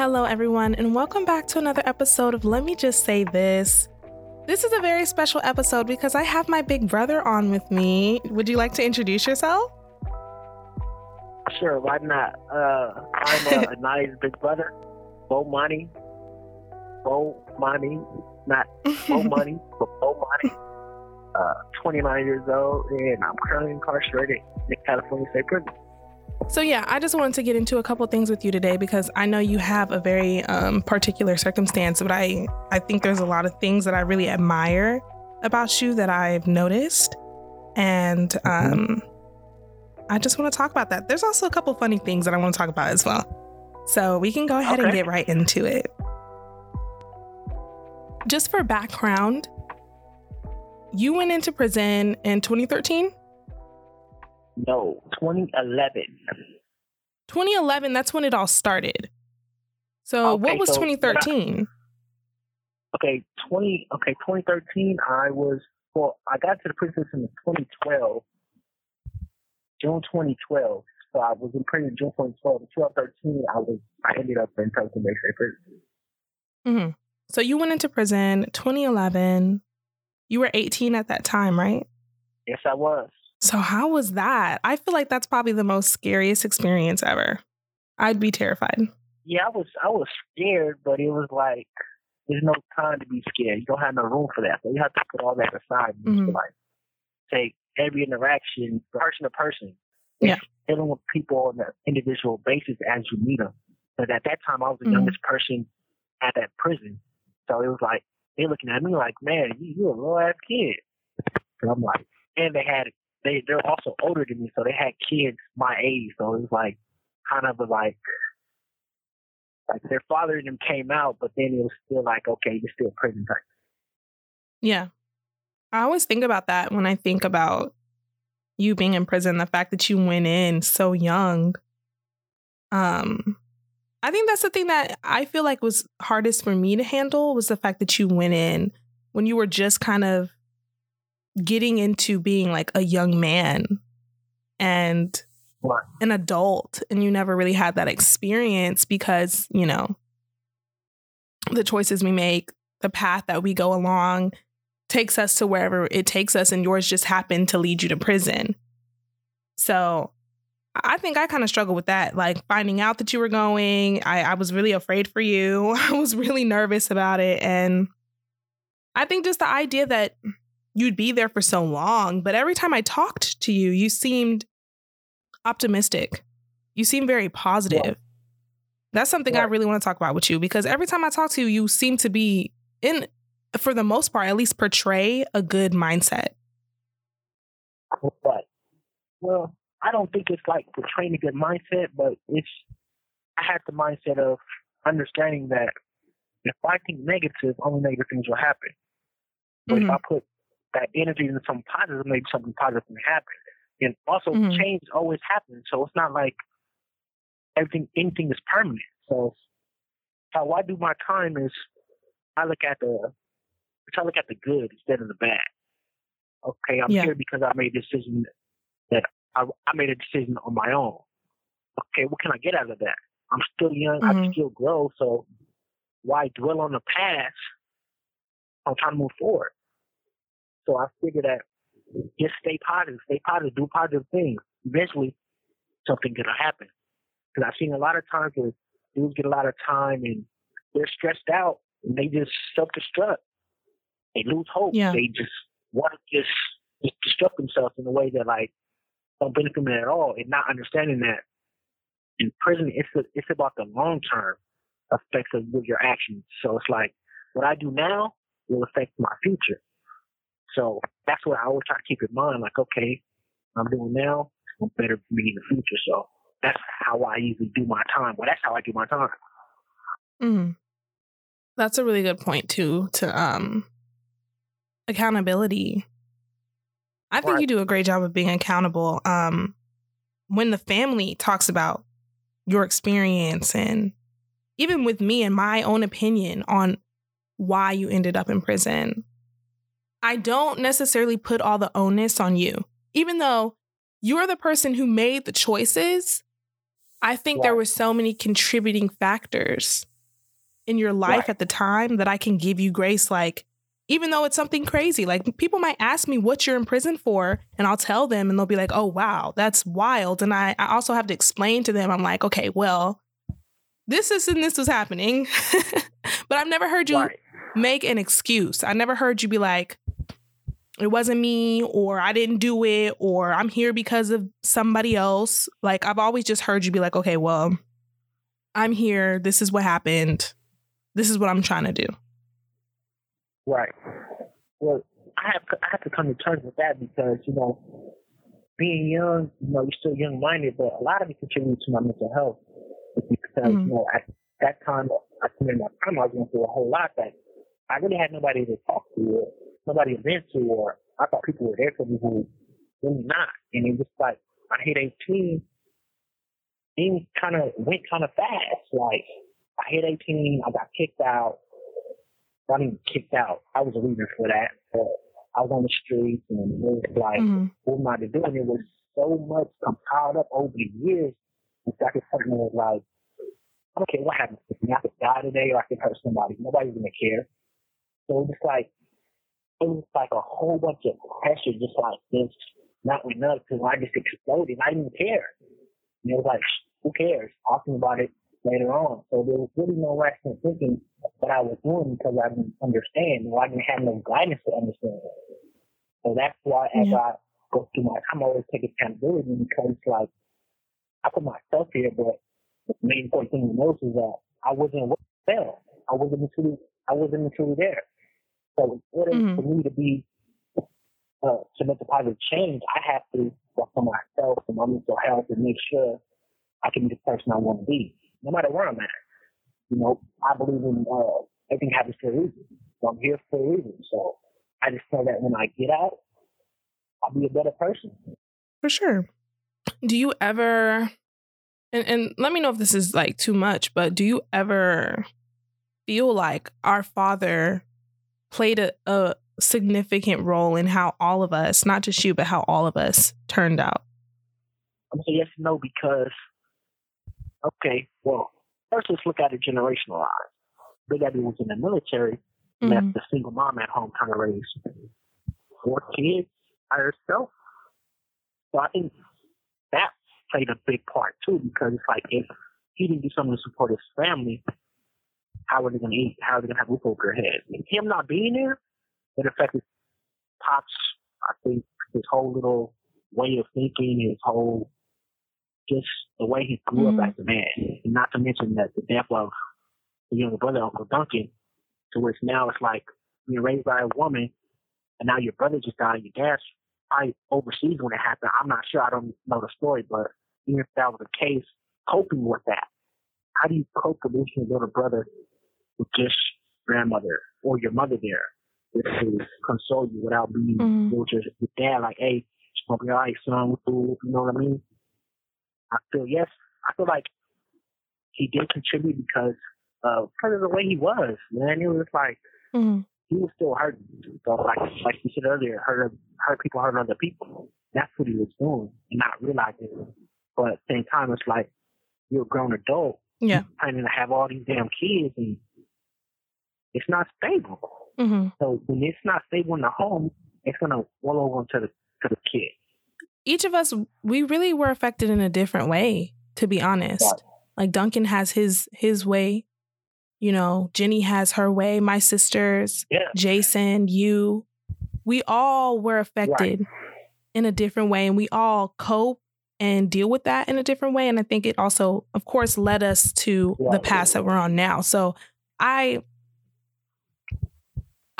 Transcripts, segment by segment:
Hello, everyone, and welcome back to another episode of Let Me Just Say This. This is a very special episode because I have my big brother on with me. Would you like to introduce yourself? Sure, why not? Uh, I'm uh, Anaya's big brother, Bomani. Bo Money, not Bo Money, but Bo Money. Uh, 29 years old, and I'm currently incarcerated in California State Prison. So, yeah, I just wanted to get into a couple things with you today because I know you have a very um, particular circumstance, but I, I think there's a lot of things that I really admire about you that I've noticed. And um, I just want to talk about that. There's also a couple funny things that I want to talk about as well. So, we can go ahead okay. and get right into it. Just for background, you went into prison in 2013? No, 2011. 2011, that's when it all started. So okay, what was so 2013? okay, 20 okay, 2013 I was well, I got to the prison in 2012. June 2012. So I was in prison June 2012. In 2013 I was I ended up in Pelican Bay Prison. Mm-hmm. So you went into prison 2011. You were 18 at that time, right? Yes, I was. So how was that? I feel like that's probably the most scariest experience ever. I'd be terrified. Yeah, I was I was scared, but it was like there's no time to be scared. You don't have no room for that. So you have to put all that aside and mm-hmm. like take every interaction person to person. Yeah. Dealing with people on an individual basis as you meet them. But at that time I was the mm-hmm. youngest person at that prison. So it was like they looking at me like, Man, you you a little ass kid. And I'm like and they had they they're also older than me, so they had kids my age. So it was like kind of a like like their father and them came out, but then it was still like okay, you're still prison type. Yeah, I always think about that when I think about you being in prison. The fact that you went in so young. Um, I think that's the thing that I feel like was hardest for me to handle was the fact that you went in when you were just kind of getting into being like a young man and an adult and you never really had that experience because you know the choices we make the path that we go along takes us to wherever it takes us and yours just happened to lead you to prison. So i think i kind of struggled with that like finding out that you were going. I, I was really afraid for you. I was really nervous about it and i think just the idea that you'd be there for so long. But every time I talked to you, you seemed optimistic. You seem very positive. Yeah. That's something yeah. I really want to talk about with you because every time I talk to you, you seem to be in, for the most part, at least portray a good mindset. But, well, I don't think it's like portraying a good mindset, but it's, I had the mindset of understanding that if I think negative, only negative things will happen. But mm-hmm. if I put that energy into something positive, maybe something positive can happen. And also, mm-hmm. change always happens. So it's not like everything, anything is permanent. So how I do my time is I look at the, I look at the good instead of the bad. Okay, I'm yeah. here because I made a decision that I, I made a decision on my own. Okay, what can I get out of that? I'm still young. Mm-hmm. I can still grow. So why dwell on the past? I'm trying to move forward. So I figured that just stay positive, stay positive, do positive things. Eventually, something gonna happen. Because I've seen a lot of times where dudes get a lot of time and they're stressed out and they just self-destruct. They lose hope. Yeah. They just want to just, just destruct themselves in a way that like don't benefit them at all, and not understanding that in prison it's a, it's about the long term effects of your actions. So it's like what I do now will affect my future. So that's what I always try to keep in mind. Like, okay, I'm doing now, it's better for me in the future. So that's how I usually do my time. Well, that's how I do my time. Mm. That's a really good point too. To um, accountability. I think right. you do a great job of being accountable. Um, when the family talks about your experience and even with me and my own opinion on why you ended up in prison, I don't necessarily put all the onus on you. Even though you're the person who made the choices, I think yeah. there were so many contributing factors in your life right. at the time that I can give you grace like even though it's something crazy. Like people might ask me what you're in prison for, and I'll tell them, and they'll be like, "Oh wow, that's wild." And I, I also have to explain to them. I'm like, okay, well, this is and this was happening, but I've never heard you right. make an excuse. I never heard you be like, "It wasn't me," or "I didn't do it," or "I'm here because of somebody else." Like I've always just heard you be like, "Okay, well, I'm here. This is what happened. This is what I'm trying to do." Right. Well, I have I have to come to terms with that because you know, being young, you know, you're still young minded, but a lot of it contributed to my mental health because mm-hmm. you know at that time I committed my time I was going through a whole lot that I really had nobody to talk to or nobody to or I thought people were there for me who really not, and it was like I hit 18, things kind of went kind of fast. Like I hit 18, I got kicked out I didn't even kicked out. I was a reason for that. But I was on the streets and it was like, mm-hmm. what am I to do? And it was so much compiled up over the years. It's like a point where like, I don't care what happens to me. I could die today or I could hurt somebody. Nobody's gonna care. So it's like, it was like a whole bunch of pressure, just like this, not enough, because I just exploded. I didn't care. And it was like, who cares? Talking about it later on. So there was really no rational thinking what I was doing because I didn't understand or I didn't have no guidance to understand. So that's why as yeah. I go through my time, I always take accountability because like I put myself here, but the main important thing to know is that I wasn't well. I wasn't truly, I wasn't truly there. So in order mm-hmm. for me to be uh, to make a positive change, I have to work on myself and my mental health and make sure I can be the person I want to be no matter where I'm at. You know, I believe in uh, everything happens for a reason. So I'm here for a reason. So I just know that when I get out, I'll be a better person. For sure. Do you ever and, and let me know if this is like too much, but do you ever feel like our father played a, a significant role in how all of us, not just you, but how all of us turned out? I'm say yes and no because okay, well, first let's look at it generational eyes. Big Abby was in the military, mm-hmm. left a single mom at home kind of raised four kids by herself. So I think that played a big part too, because it's like if he didn't do something to support his family, how are they going to eat? How are they going to have roof over their head? And him not being there, it affected Pop's, I think, his whole little way of thinking, his whole just the way he grew mm-hmm. up as a man. And not to mention that the death of the younger brother, Uncle Duncan, to which now it's like you're raised by a woman and now your brother just died, in your dad's probably overseas when it happened. I'm not sure, I don't know the story, but even if that was the case, coping with that. How do you cope with losing your little brother just grandmother or your mother there to console you without being mm-hmm. with your, your dad like, hey, it's gonna be all right, son, you know what I mean? I feel yes, I feel like he did contribute because uh because of the way he was, man. It was like mm-hmm. he was still hurting. So like like you said earlier, hurt hurt people hurt other people. That's what he was doing and not realizing it. But at the same time it's like you're a grown adult. Yeah. Planning to have all these damn kids and it's not stable. Mm-hmm. So when it's not stable in the home, it's gonna roll over into the to the kid each of us we really were affected in a different way to be honest yeah. like duncan has his his way you know jenny has her way my sisters yeah. jason you we all were affected right. in a different way and we all cope and deal with that in a different way and i think it also of course led us to yeah. the path that we're on now so i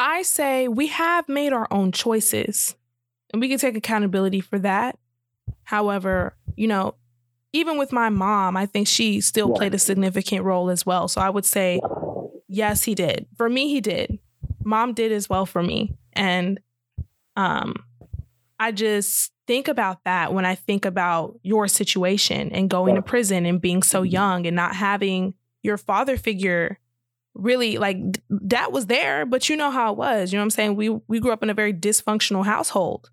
i say we have made our own choices and we can take accountability for that. However, you know, even with my mom, I think she still played a significant role as well. So I would say, yes, he did. For me, he did. Mom did as well for me. And um, I just think about that when I think about your situation and going to prison and being so mm-hmm. young and not having your father figure really like that was there, but you know how it was. You know what I'm saying? We we grew up in a very dysfunctional household.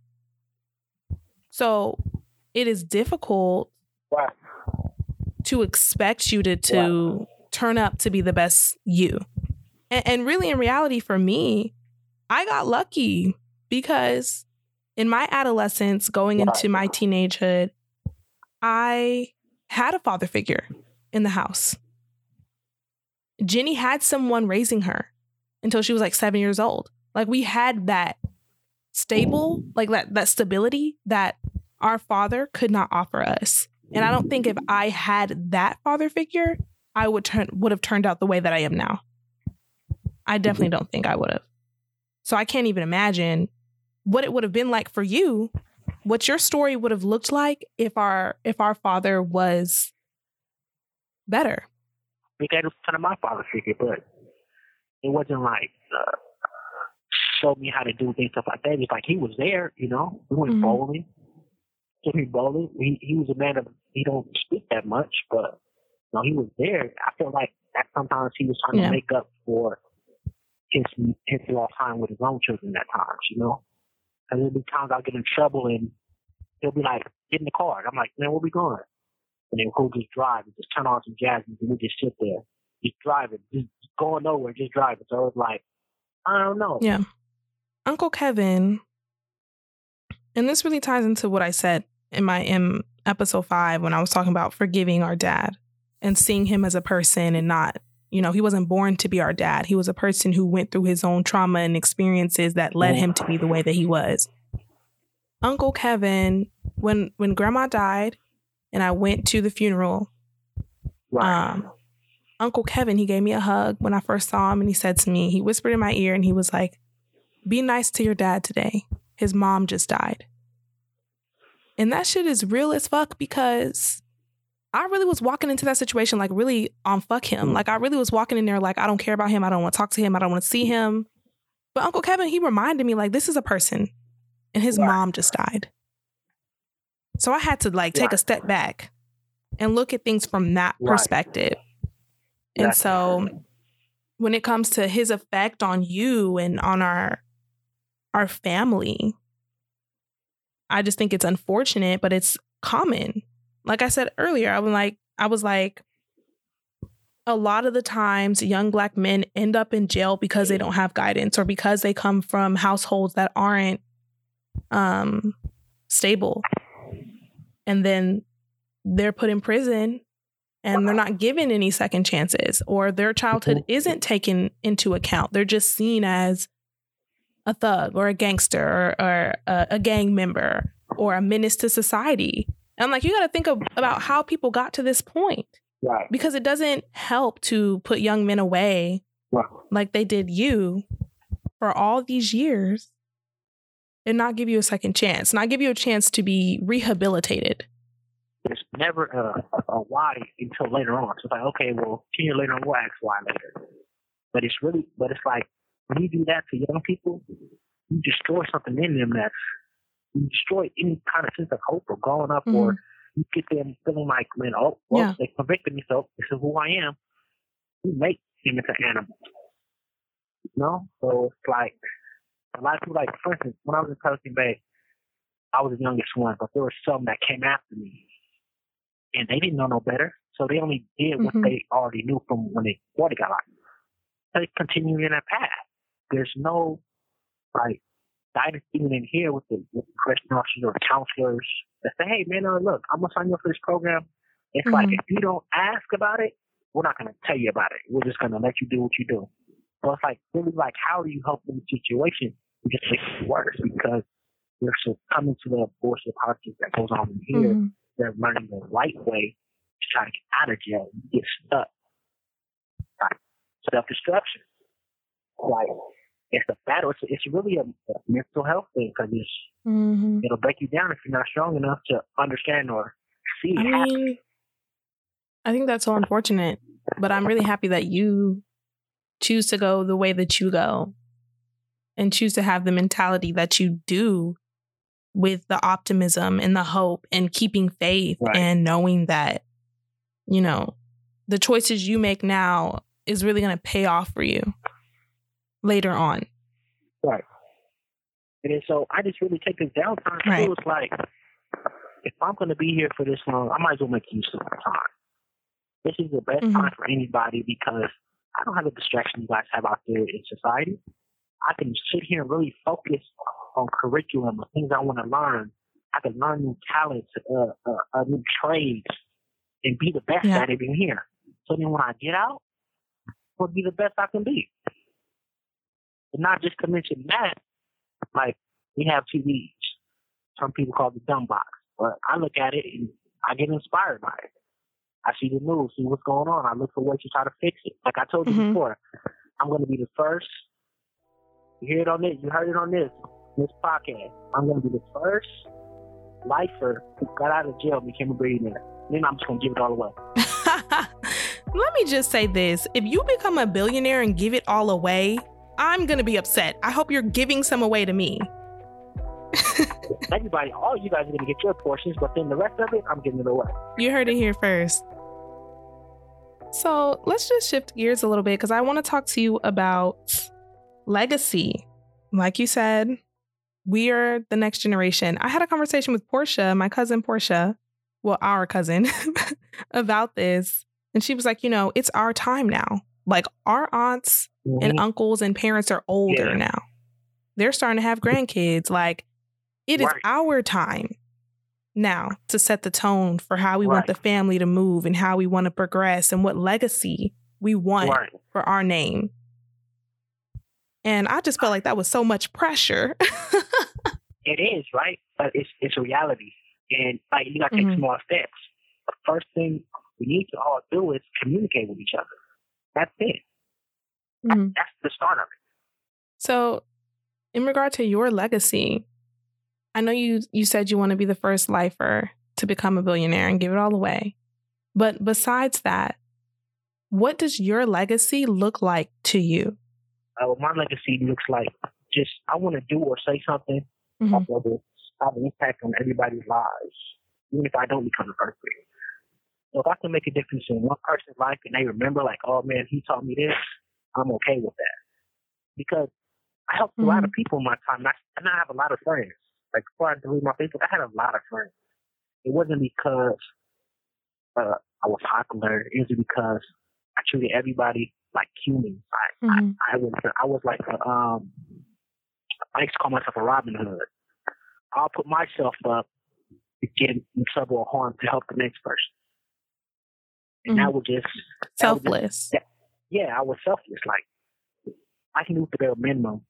So it is difficult to expect you to to turn up to be the best you. And, and really, in reality, for me, I got lucky because in my adolescence, going into my teenagehood, I had a father figure in the house. Jenny had someone raising her until she was like seven years old. Like we had that stable, like that that stability that our father could not offer us. And I don't think if I had that father figure, I would turn would have turned out the way that I am now. I definitely don't think I would have. So I can't even imagine what it would have been like for you, what your story would have looked like if our if our father was better. Because was kind of my father figure, but it wasn't like uh, showed me how to do things stuff like that. It's like he was there, you know. We went mm-hmm. bowling. Me bowling. He he was a man of he don't speak that much, but you know, he was there. I feel like that sometimes he was trying yeah. to make up for his his lost time with his own children at times, you know. And there'll be times I'll get in trouble and he'll be like, get in the car. And I'm like, man, where we going? And then we'll just drive and just turn on some jazz and we just sit there. Just driving, just going nowhere, just driving. So it's like, I don't know. Yeah. Uncle Kevin, and this really ties into what I said in my in episode five when I was talking about forgiving our dad and seeing him as a person and not, you know, he wasn't born to be our dad. He was a person who went through his own trauma and experiences that led him to be the way that he was. Uncle Kevin, when when grandma died and I went to the funeral, right. um, Uncle Kevin, he gave me a hug when I first saw him and he said to me, he whispered in my ear and he was like, Be nice to your dad today. His mom just died. And that shit is real as fuck because I really was walking into that situation like really on fuck him. Like I really was walking in there like I don't care about him. I don't want to talk to him. I don't want to see him. But Uncle Kevin, he reminded me like this is a person and his mom just died. So I had to like take a step back and look at things from that perspective. And so when it comes to his effect on you and on our our family, I just think it's unfortunate, but it's common. Like I said earlier, I was like I was like a lot of the times young black men end up in jail because they don't have guidance or because they come from households that aren't um stable. And then they're put in prison and they're not given any second chances or their childhood mm-hmm. isn't taken into account. They're just seen as a thug or a gangster or, or a, a, gang member or a menace to society. And I'm like, you got to think of, about how people got to this point. Right. Because it doesn't help to put young men away like they did you for all these years and not give you a second chance, not give you a chance to be rehabilitated it's never a, a why until later on. So it's like, okay, well, 10 years later on, we'll ask why later. But it's really, but it's like, when you do that to young people, you destroy something in them that's, you destroy any kind of sense of hope or growing up, mm-hmm. or you get them feeling like, man, oh, well, yeah. they convicted me, so this is who I am. You make them into animals. You know? So it's like, a lot of people, like, for instance, when I was in Pelican Bay, I was the youngest one, but there were some that came after me and they didn't know no better. So they only did what mm-hmm. they already knew from when they before they got locked. They continue in that path. There's no like guidance even in here with the, with the correction officers or counselors that say, "Hey, man, uh, look, I'm gonna sign you up for this program." It's mm-hmm. like if you don't ask about it, we're not gonna tell you about it. We're just gonna let you do what you do. So it's like really like how do you help in the situation? It just it worse because you're succumbing to the bullshit politics that goes on in here. Mm-hmm they're learning the right way to try to get out of jail and get stuck. Like self destruction. Like it's a battle. It's, it's really a, a mental health thing because mm-hmm. it'll break you down if you're not strong enough to understand or see I mean, I think that's so unfortunate, but I'm really happy that you choose to go the way that you go and choose to have the mentality that you do with the optimism and the hope and keeping faith right. and knowing that, you know, the choices you make now is really going to pay off for you later on. Right. And so I just really take this downtime. Right. It was like, if I'm going to be here for this long, I might as well make use of my time. this is the best Mhm. time for anybody because I don't have the distraction you guys have out there in society. I can sit here and really focus on curriculum, the things I want to learn. I can learn new talents, uh, uh, uh, new trades, and be the best Yeah. at it in here. So then when I get out, I'll be the best I can be. And not just to mention that, like we have TVs. Some people call it the dumb box, but I look at it and I get inspired by it. I see the news, see what's going on. I look for ways to try to fix it. Like I told you Mhm. before, I'm going to be the first. You hear it on this. You heard it on this this podcast. I'm going to be the first lifer who got out of jail and became a billionaire. Then I'm just going to give it all away. Let me just say this. If you become a billionaire and give it all away, I'm going to be upset. I hope you're giving some away to me. Everybody, all you guys are going to get your portions, but then the rest of it, I'm giving it away. You heard it here first. So let's just shift gears a little bit because I want to talk to you about legacy. Like you said, we are the next generation. I had a conversation with Portia, my cousin Portia, well, our cousin, about this. And she was like, you know, it's our time now. Like our aunts and Mhm. uncles and parents are older Yeah. now. They're starting to have grandkids. Like it is Right. our time now to set the tone for how we want the family to move and how we want to progress and what legacy we want Right. for our name. And I just felt like that was so much pressure. It is, right? But it's it's a reality. And like you gotta take Mhm. small steps. The first thing we need to all do is communicate with each other. That's it. That- Mhm. That's the start of it. So, in regard to your legacy, I know you you said you want to be the first lifer to become a billionaire and give it all away. But besides that, what does your legacy look like to you? Uh, my legacy looks like just I want to do or say something Mhm. that will have an impact on everybody's lives, even if I don't become the first person. So if I can make a difference in one person's life and they remember, like, oh man, he taught me this, I'm okay with that. Because I helped a lot of people in my time, and I, and I have a lot of friends. Like before I deleted my Facebook, I had a lot of friends. It wasn't because uh, I was popular. It was because I treated everybody like humans. I, Mhm. I, I was I was like a, um I used to call myself a Robin Hood. I'll put myself up to get in trouble or harm to help the next person. And that Mhm. was just Selfless. yeah, I was selfless. Like I can do the bare minimum,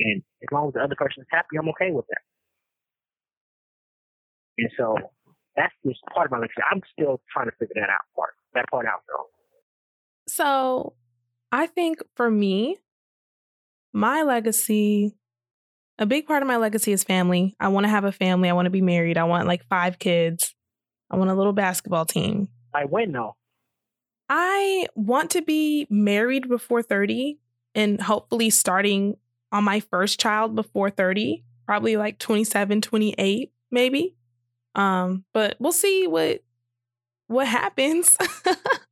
and as long as the other person is happy, I'm okay with that. And so that's just part of my legacy. I'm still trying to figure that out part, that part out though. So, I think for me, my legacy, a big part of my legacy is family. I want to have a family. I want to be married. I want like five kids. I want a little basketball team. I win though. I want to be married before 30 and hopefully starting on my first child before 30, probably like 27, 28 maybe. Um but we'll see what what happens.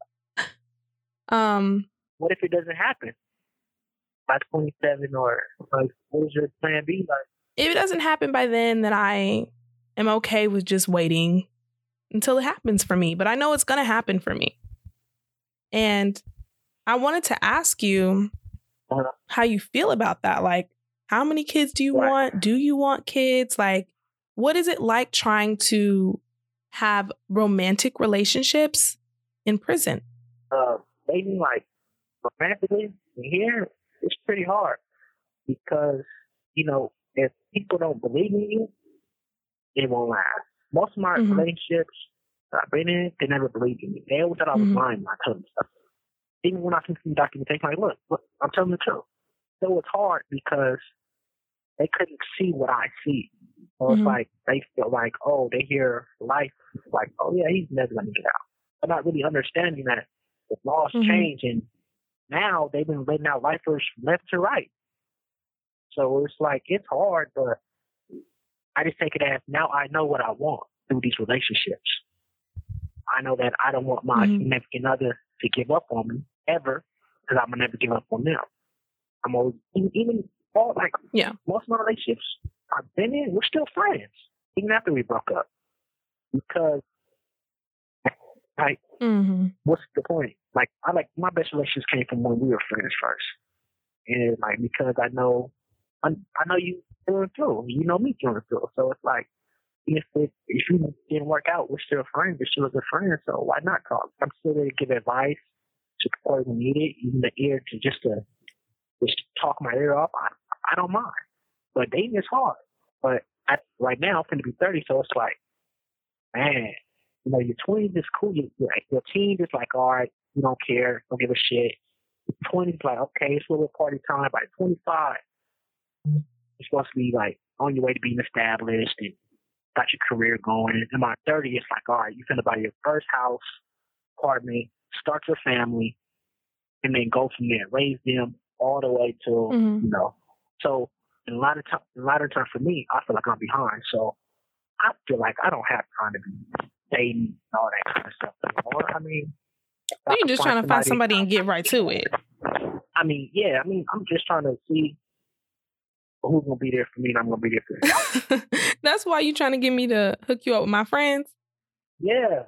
um What if it doesn't happen by 27 or like what is your plan B like? if it doesn't happen by then then I am okay with just waiting until it happens for me, but I know it's going to happen for me. And I wanted to ask you Uh-huh. how you feel about that. Like, how many kids do you Right. want? Do you want kids? Like, what is it like trying to have romantic relationships in prison? uh, dating like romantically here, it's pretty hard because you know if people don't believe in you, it won't last. Most of my Mhm. relationships that I've been in, they never believed in me. They always thought I was Mhm. lying when I told them stuff. Even when I seen some documentation, like, look, look, I'm telling the truth. So it's hard because they couldn't see what I see. So it's Mhm. like they feel like, oh, they hear life, like, oh yeah, he's never gonna get out. They're not really understanding that the laws Mhm. change and now they've been letting out lifers left to right. So it's like it's hard, but I just take it as now I know what I want through these relationships. I know that I don't want my Mhm. significant other to give up on me ever because I'm gonna never give up on them. I'm always even, even all like Yeah. most of my relationships I've been in, we're still friends even after we broke up because Like, Mm-hmm. what's the point? Like, I like my best relationships came from when we were friends first, and like because I know, I, I know you through and through. You know me through and through. So it's like, if it if you didn't work out, we're still friends. We're still a good friend. So why not talk? I'm still there to give advice, support when needed, even the ear to just to just talk my ear off. I I don't mind, but dating is hard. But I, right now, I'm going to be 30, so it's like, man, you know, your 20s is cool. Your, your, teens is like, all right, you don't care, don't give a shit. Your 20s like, okay, it's a little party time. By 25, you're supposed to be like on your way to being established and got your career going. And by 30, it's like, all right, you're going to buy your first house, apartment, start your family, and then go from there. Raise them all the way to, Mhm. you know. So in a lot of time, a lot of time for me, I feel like I'm behind. So I feel like I don't have time to be dating all that kind of stuff anymore. I mean, You're just trying to find somebody and get right to it. I mean, yeah, I mean, I'm just trying to see who's gonna be there for me, and I'm gonna be there for them. That's why you trying to get me to hook you up with my friends. yeah,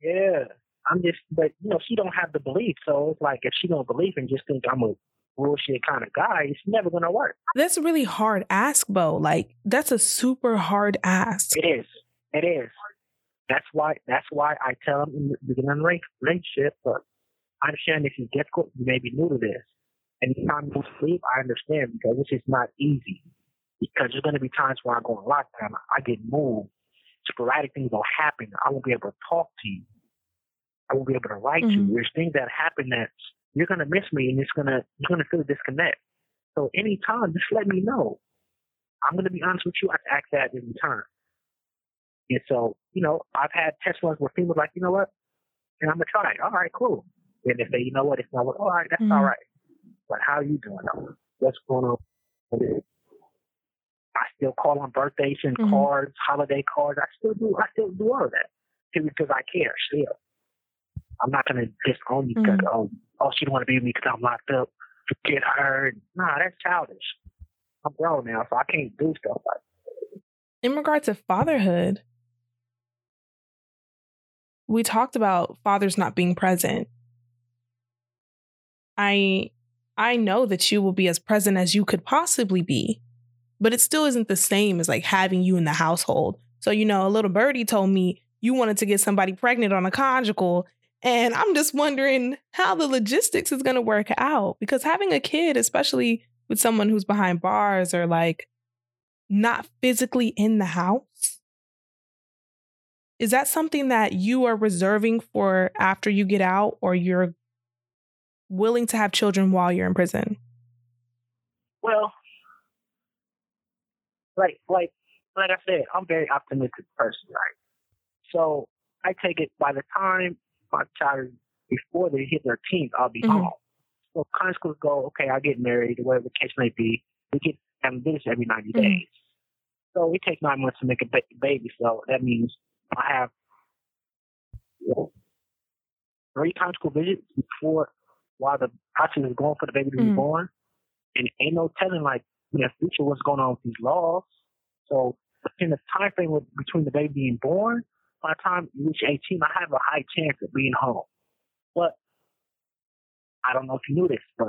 yeah. I'm just, but you know, she don't have the belief, so it's like if she don't believe and just think I'm a bullshit kind of guy, it's never gonna work. That's a really hard ask, Bo. Like that's a super hard ask. It is. It is. That's why. That's why I tell them in the beginning of the relationship. But I understand this is difficult. You may be new to this, and anytime you sleep, I understand because this is not easy. Because there's going to be times where I go on lockdown, I get moved, sporadic things will happen. I won't be able to talk to you. I won't be able to write to you. Mm-hmm. There's things that happen that you're going to miss me, and it's gonna you're going to feel a disconnect. So anytime, just let me know. I'm going to be honest with you. I ask that in return. And so, you know, I've had test runs where people are like, you know what? And I'm gonna try it. All right, cool. And if they, you know what, it's not what. All right, that's Mhm. all right. But how are you doing? though? What's going on? I still call on birthdays and Mhm. cards, holiday cards. I still do. I still do all of that because I care. Still, I'm not gonna disown you because oh, oh, she don't want to be with me because I'm locked up. Forget her. Nah, that's childish. I'm grown now, so I can't do stuff like. That. In regard to fatherhood, we talked about fathers not being present. I I know that you will be as present as you could possibly be, but it still isn't the same as like having you in the household. So, you know, a little birdie told me you wanted to get somebody pregnant on a conjugal. And I'm just wondering how the logistics is going to work out because having a kid, especially with someone who's behind bars or like not physically in the house, is that something that you are reserving for after you get out or you're willing to have children while you're in prison? Well, like like like I said, I'm a very optimistic person, right? So I take it by the time my child is before they hit their teens, I'll be Mhm. home. So schools go, okay, I get married, whatever the case may be. We get having visits every 90 Mhm. days. So it takes nine months to make a ba- baby. So that means I have you know, three school visits before while the process is going for the baby to be Mhm. born. And ain't no telling like in the future what's going on with these laws. So in the time frame with, between the baby being born, by the time you reach 18, I have a high chance of being home. But I don't know if you knew this, but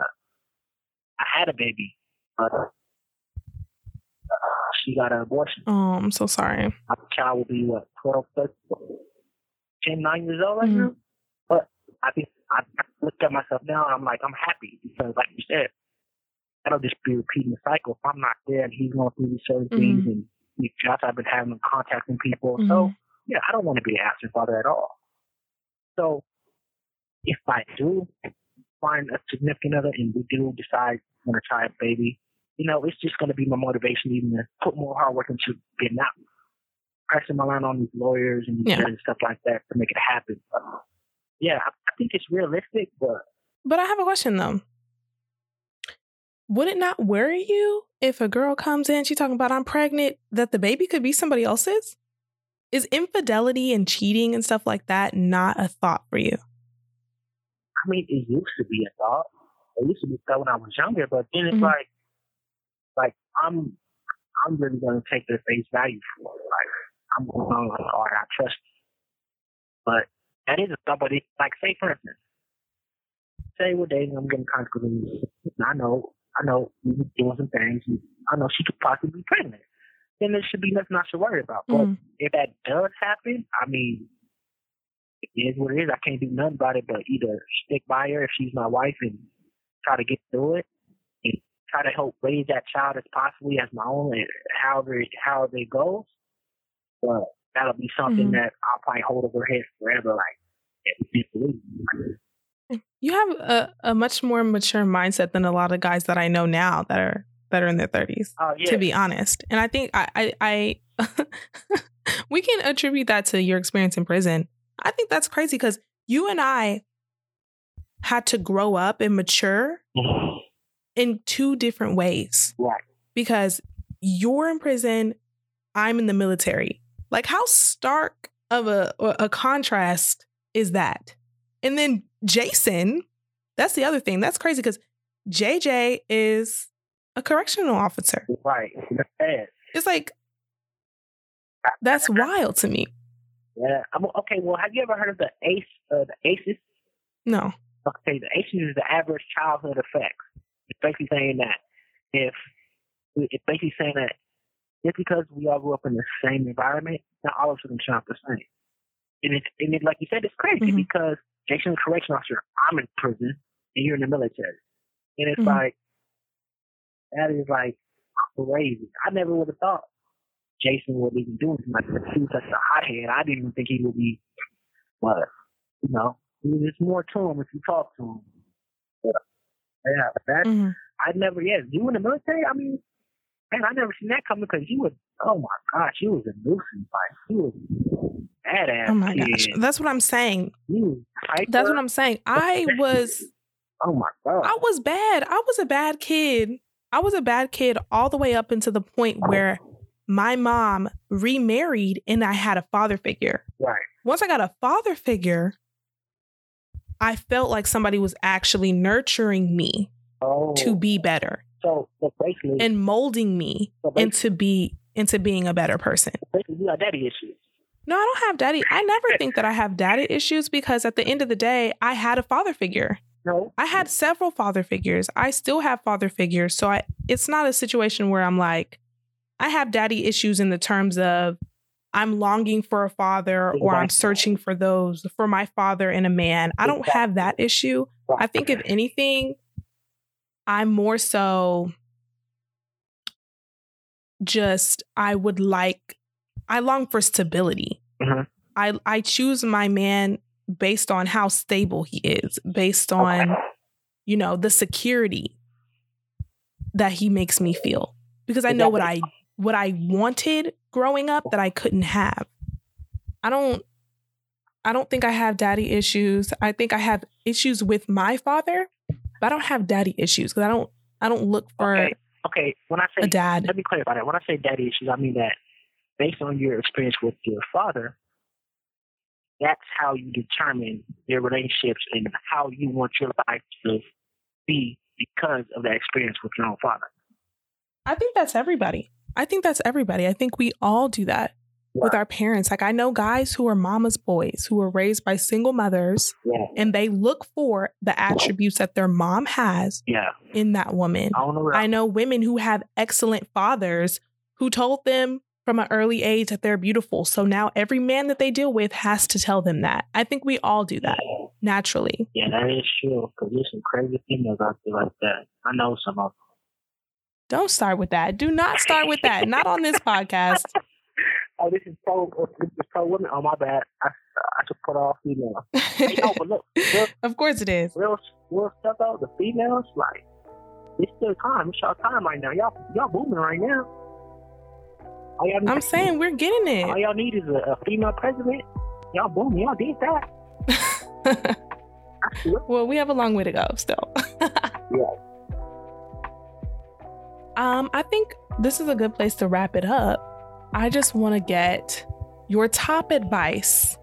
I had a baby. But she got an abortion. Oh, I'm so sorry. My child will be what 12, 13, 10, 9 years old right Mhm. now. But I think I I look at myself now and I'm like I'm happy because, like you said, that'll just be repeating the cycle. If I'm not there and he's going through these certain things and these jobs I've been having contacting people, so Mhm. yeah, I don't want to be an absent father at all. So if I do find a significant other and we do decide I'm going to try a baby, you know, it's just going to be my motivation even to put more hard work into getting out. Pressing my line on these lawyers and, Yeah. and stuff like that to make it happen. But, yeah, I, I think it's realistic, but But I have a question though. Would it not worry you if a girl comes in, she's talking about I'm pregnant, that the baby could be somebody else's? Is infidelity and cheating and stuff like that not a thought for you? I mean, it used to be a thought. It used to be a thought when I was younger, but then it's Mhm. like, like I'm, I'm really going to take their face value for it. Like I'm going like, all right, I trust you. But that is a thought, but it's like say for instance, say we're dating, I'm getting consequences. I know, I know, we're doing some things. I know she could possibly be pregnant. Then there should be nothing I should worry about. But Mhm. if that does happen, I mean, it is what it is. I can't do nothing about it, but either stick by her if she's my wife and try to get through it, and try to help raise that child as possibly as my own, and however however it goes. But that'll be something Mhm. that I'll probably hold over her head forever. Like, can't believe. You have a, a much more mature mindset than a lot of guys that I know now that are that are in their thirties. Oh yeah, To be honest, and I think I I, I we can attribute that to your experience in prison. I think that's crazy because you and I had to grow up and mature in two different ways. right. because you're in prison, I'm in the military. Like how stark of a a contrast is that? And then Jason, that's the other thing. That's crazy because JJ is a correctional officer. Right. That's. It's like that's wild to me. Yeah. I'm, okay. Well, have you ever heard of the ACE? Uh, the ACEs. No. Okay, the ACEs is the average childhood effects. Basically saying that if it's basically saying that just because we all grew up in the same environment, not all of us are gonna turn out the same. And it's and it, like you said, it's crazy Mhm. because Jason's a correction officer. I'm in prison and you're in the military, and it's Mhm. like that is like crazy. I never would have thought Jason would even do anything like that. He was such a hothead. I didn't even think he would be, but you know, there's more to him if you talk to him. Yeah, yeah that Mhm. I never, yeah, you in the military. I mean, man, I never seen that coming because you was, oh my gosh, you was a nuisance. Like you was badass. Oh my kid. gosh. That's what I'm saying. You. That's what I'm saying. I was Oh my god. I was bad. I was a bad kid. I was a bad kid all the way up until the point where my mom remarried and I had a father figure. right. Once I got a father figure, I felt like somebody was actually nurturing me Oh. to be better So, so basically, and molding me so into be into being a better person. you got daddy issues. No, I don't have daddy. I never think that I have daddy issues because at the end of the day, I had a father figure. No. I had several father figures. I still have father figures. So I it's not a situation where I'm like, I have daddy issues in the terms of I'm longing for a father or I'm searching for those for my father and a man. I don't have that issue. I think if anything, I'm more so just I would like I long for stability. Mhm. I I choose my man based on how stable he is, based on you know the security that he makes me feel because I know what I what I wanted growing up that I couldn't have. I don't I don't think I have daddy issues. I think I have issues with my father, but I don't have daddy issues because I don't I don't look for Okay. Okay. When I say a dad. let me clarify that. When I say daddy issues, I mean that based on your experience with your father, that's how you determine your relationships and how you want your life to be because of that experience with your own father. I think that's everybody. I think that's everybody. I think we all do that with our parents. Like I know guys who are mama's boys who were raised by single mothers Yeah. and they look for the attributes that their mom has Yeah. in that woman. I know. I know women who have excellent fathers who told them from an early age that they're beautiful. So now every man that they deal with has to tell them that. I think we all do that naturally. Yeah, that is true. Because there's some crazy females out there like that. I know some of them. Don't start with that. Do not start with that. Not on this podcast. Oh, this is pro. This is pro women. Oh, my bad. I, I should put all females. no, but look, real, of course it is. real, real stuff out. The females, like, it's still time. It's y'all time right now. Y'all, y'all booming right now. Need, I'm saying we're getting it. all y'all need is a, a female president. Y'all booming. Y'all did that. I see it. well, we have a long way to go still. Yeah. Um, I think this is a good place to wrap it up. I just want to get your top advice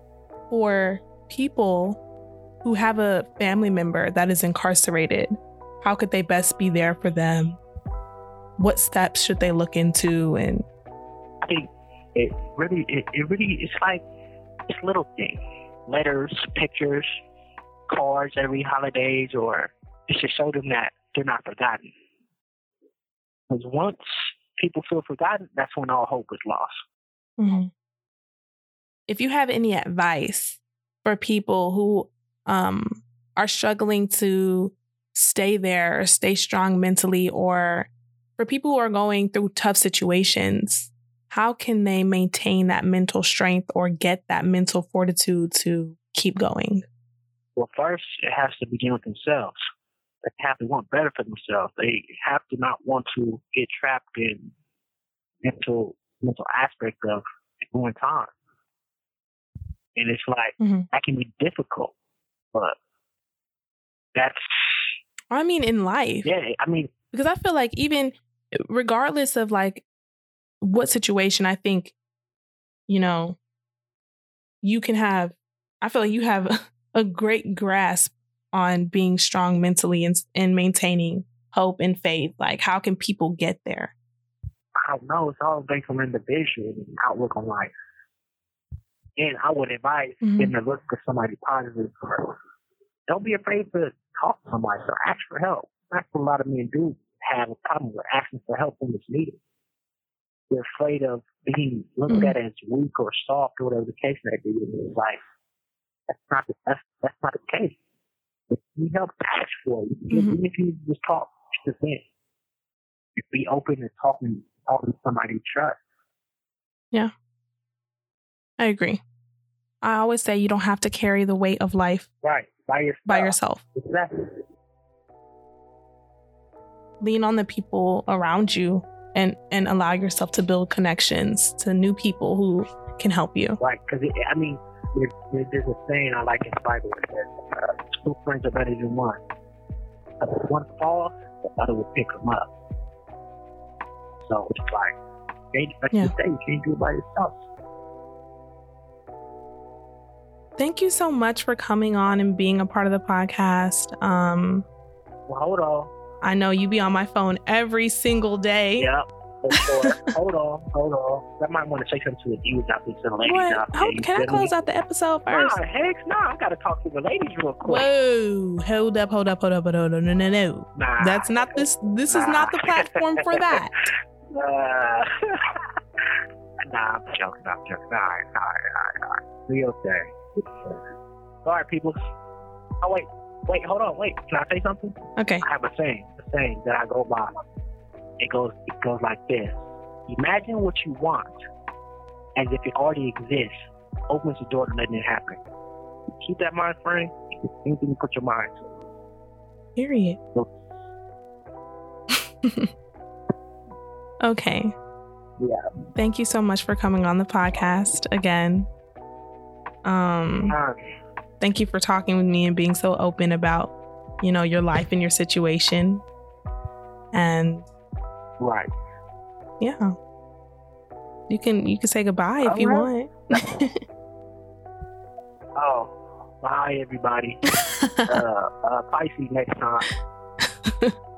for people who have a family member that is incarcerated. How could they best be there for them? What steps should they look into? And I think it really, it, it really, it's like it's little things. letters, pictures, cards every holidays, or just to show them that they're not forgotten. Because once people feel forgotten, that's when all hope is lost. Mm-hmm. If you have any advice for people who um, are struggling to stay there or stay strong mentally, or for people who are going through tough situations, how can they maintain that mental strength or get that mental fortitude to keep going? Well, first, it has to begin with themselves. They have to want better for themselves. They have to not want to get trapped in mental mental aspect of going time. And it's like mm-hmm. that can be difficult, but that's. I mean, in life. Yeah, I mean, because I feel like even regardless of like what situation, I think, you know, you can have. I feel like you have a great grasp on being strong mentally and, and maintaining hope and faith. Like, how can people get there? I don't know. It's all based on individual and outlook on life. And I would advise mm-hmm. them to look for somebody positive or don't be afraid to talk to somebody or ask for help. That's what a lot of men do have a problem with asking for help when it's needed. They're afraid of being looked mm-hmm. at as weak or soft or whatever the case may be in life. That's not the, that's, that's not the case. If you help for it, mm-hmm. even if you just talk to them, be open and talking talking to somebody you trust. Yeah. I agree. I always say you don't have to carry the weight of life right by yourself. By yourself. Exactly. Lean on the people around you and and allow yourself to build connections to new people who can help you. Right, because I mean, there's, there's a saying I like in the Bible that says, two friends are better than one. If one falls, the other will pick them up. So it's like, like yeah. you say, you can't do it by yourself. Thank you so much for coming on and being a part of the podcast. Um, well, hold on. I know you be on my phone every single day. Yep. Hold on, hold on. I might want to say something to the dudes out there, to the ladies what? out there. can I close out the episode first? Nah, heck, nah. I gotta talk to the ladies real quick. Whoa, hold up, hold up, hold up, hold up, no, no, no, no. Nah, That's not this. This nah. is not the platform for that. nah, nah, I'm joking. I'm joking. All right, all right, all right. Be okay. All right, people. Oh wait, wait, hold on, wait. Can I say something? Okay. I have a saying, a saying that I go by. It goes it goes like this. Imagine what you want as if it already exists. Opens the door to letting it happen. Keep that mind frame. Anything you put your mind to. Period. okay. Yeah. Thank you so much for coming on the podcast again. Um thank you for talking with me and being so open about, you know, your life and your situation. And Right. Yeah. You can you can say goodbye if you want. oh, bye everybody. uh, uh, Pisces next time.